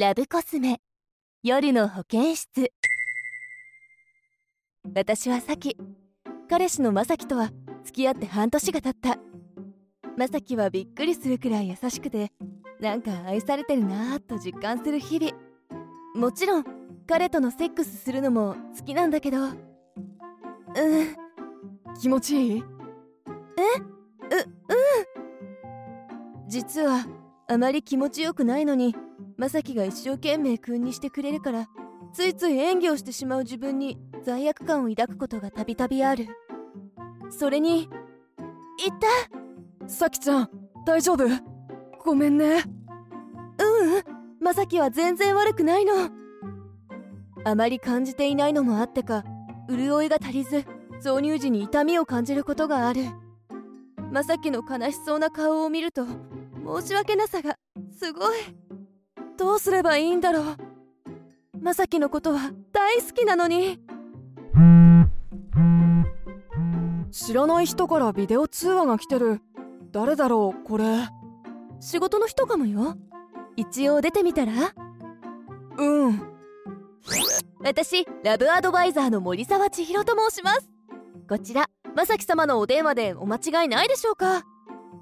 ラブコスメ。夜の保健室。私はさき彼氏のまさきとは付き合って半年が経った。まさきはびっくりするくらい優しくてなんか愛されてるなーっと実感する日々。もちろん彼とのセックスするのも好きなんだけど。うん。気持ちいい？え？ううん。実はあまり気持ちよくないのにまさきが一生懸命君にしてくれるからついつい演技をしてしまう自分に罪悪感を抱くことがたびたびある。それにいた？さきちゃん大丈夫？ごめんね。ううん。まさきは全然悪くないの。あまり感じていないのもあってか潤いが足りず挿入時に痛みを感じることがある。まさきの悲しそうな顔を見ると申し訳なさがすごい。どうすればいいんだろう。まさきのことは大好きなのに。知らない人からビデオ通話が来てる。誰だろうこれ。仕事の人かもよ。一応出てみたら？うん。私ラブアドバイザーの森沢千尋と申します。こちらまさき様のお電話でお間違いないでしょうか？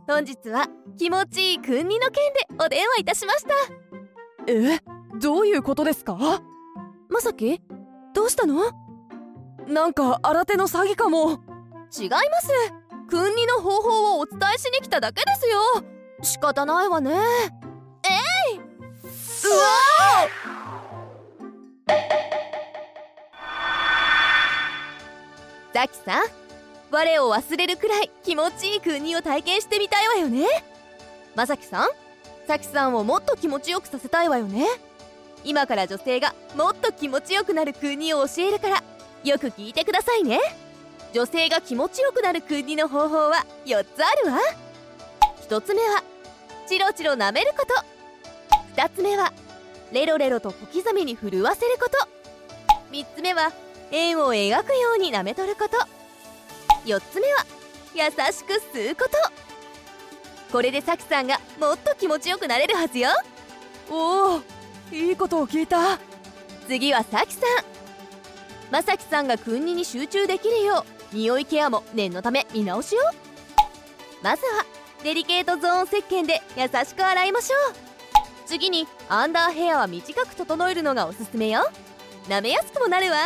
本日は気持ちいい君にの件でお電話いたしました。え？どういうことですか？まさき？どうしたの？なんか新手の詐欺かも。違います。君にの方法をお伝えしに来ただけですよ。仕方ないわね。えい！うわザキさん我を忘れるくらい気持ちいい国を体験してみたいわよね。まさきさんさきさんをもっと気持ちよくさせたいわよね。今から女性がもっと気持ちよくなる国を教えるからよく聞いてくださいね。女性が気持ちよくなる国の方法は4つあるわ。1つ目はチロチロ舐めること。2つ目はレロレロと小刻みに震わせること。3つ目は円を描くように舐めとること。4つ目は優しく吸うこと。これでさきさんがもっと気持ちよくなれるはずよ。おおいいことを聞いた。次はさきさん。まさきさんが君にに集中できるよう匂いケアも念のため見直しよまずはデリケートゾーン石鹸で優しく洗いましょう。次にアンダーヘアは短く整えるのがおすすめよ。舐めやすくもなるわ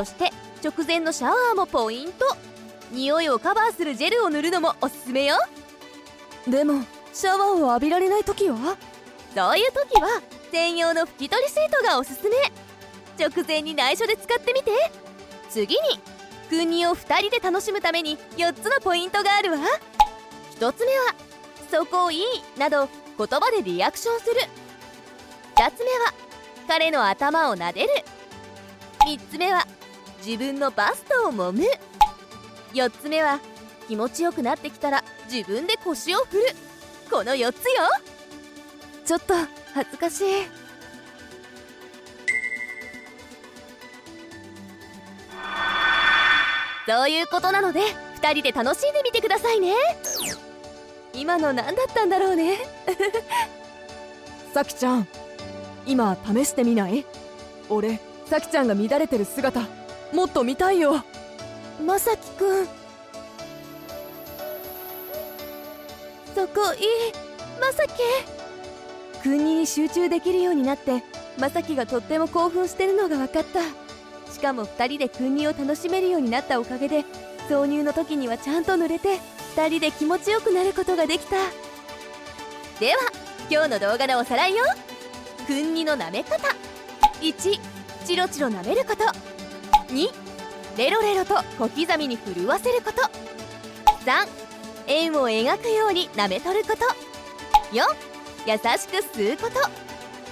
そして直前のシャワーもポイント。匂いをカバーするジェルを塗るのもおすすめよ。でもシャワーを浴びられない時は？そういう時は専用の拭き取りシートがおすすめ。直前に内緒で使ってみて。次に君にを2人で楽しむために4つのポイントがあるわ。1つ目は「そこいい」など言葉でリアクションする。2つ目は彼の頭を撫でる。3つ目は自分のバストを揉む。4つ目は気持ちよくなってきたら自分で腰を振る。この4つよ。ちょっと恥ずかしい。そういうことなので2人で楽しんでみてくださいね。今の何だったんだろうね。さきちゃん今試してみない？俺さきちゃんが乱れてる姿。もっと見たいよ。まさきくん。そこいい。まさき。君に集中できるようになってまさきがとっても興奮してるのが分かった。しかも2人で君にを楽しめるようになったおかげで挿入の時にはちゃんと濡れて2人で気持ちよくなることができた。では今日の動画のおさらいよ。君にの舐め方。1チロチロ舐めること2レロレロと小刻みに震わせること。3円を描くように舐めとること。4優しく吸うこと。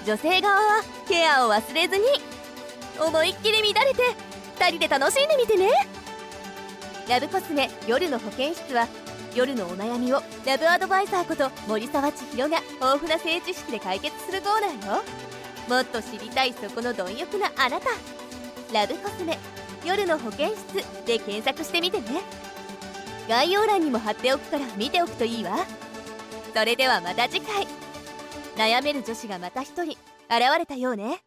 女性側はケアを忘れずに。思いっきり乱れて2人で楽しんでみてね。ラブコスメ夜の保健室は夜のお悩みをラブアドバイザーこと森沢千尋が豊富な性知識で解決するコーナーよ。もっと知りたいそこの貪欲なあなた。ラブコスメ。夜の保健室で検索してみてね。概要欄にも貼っておくから見ておくといいわ。それではまた次回。悩める女子がまた一人現れたようね。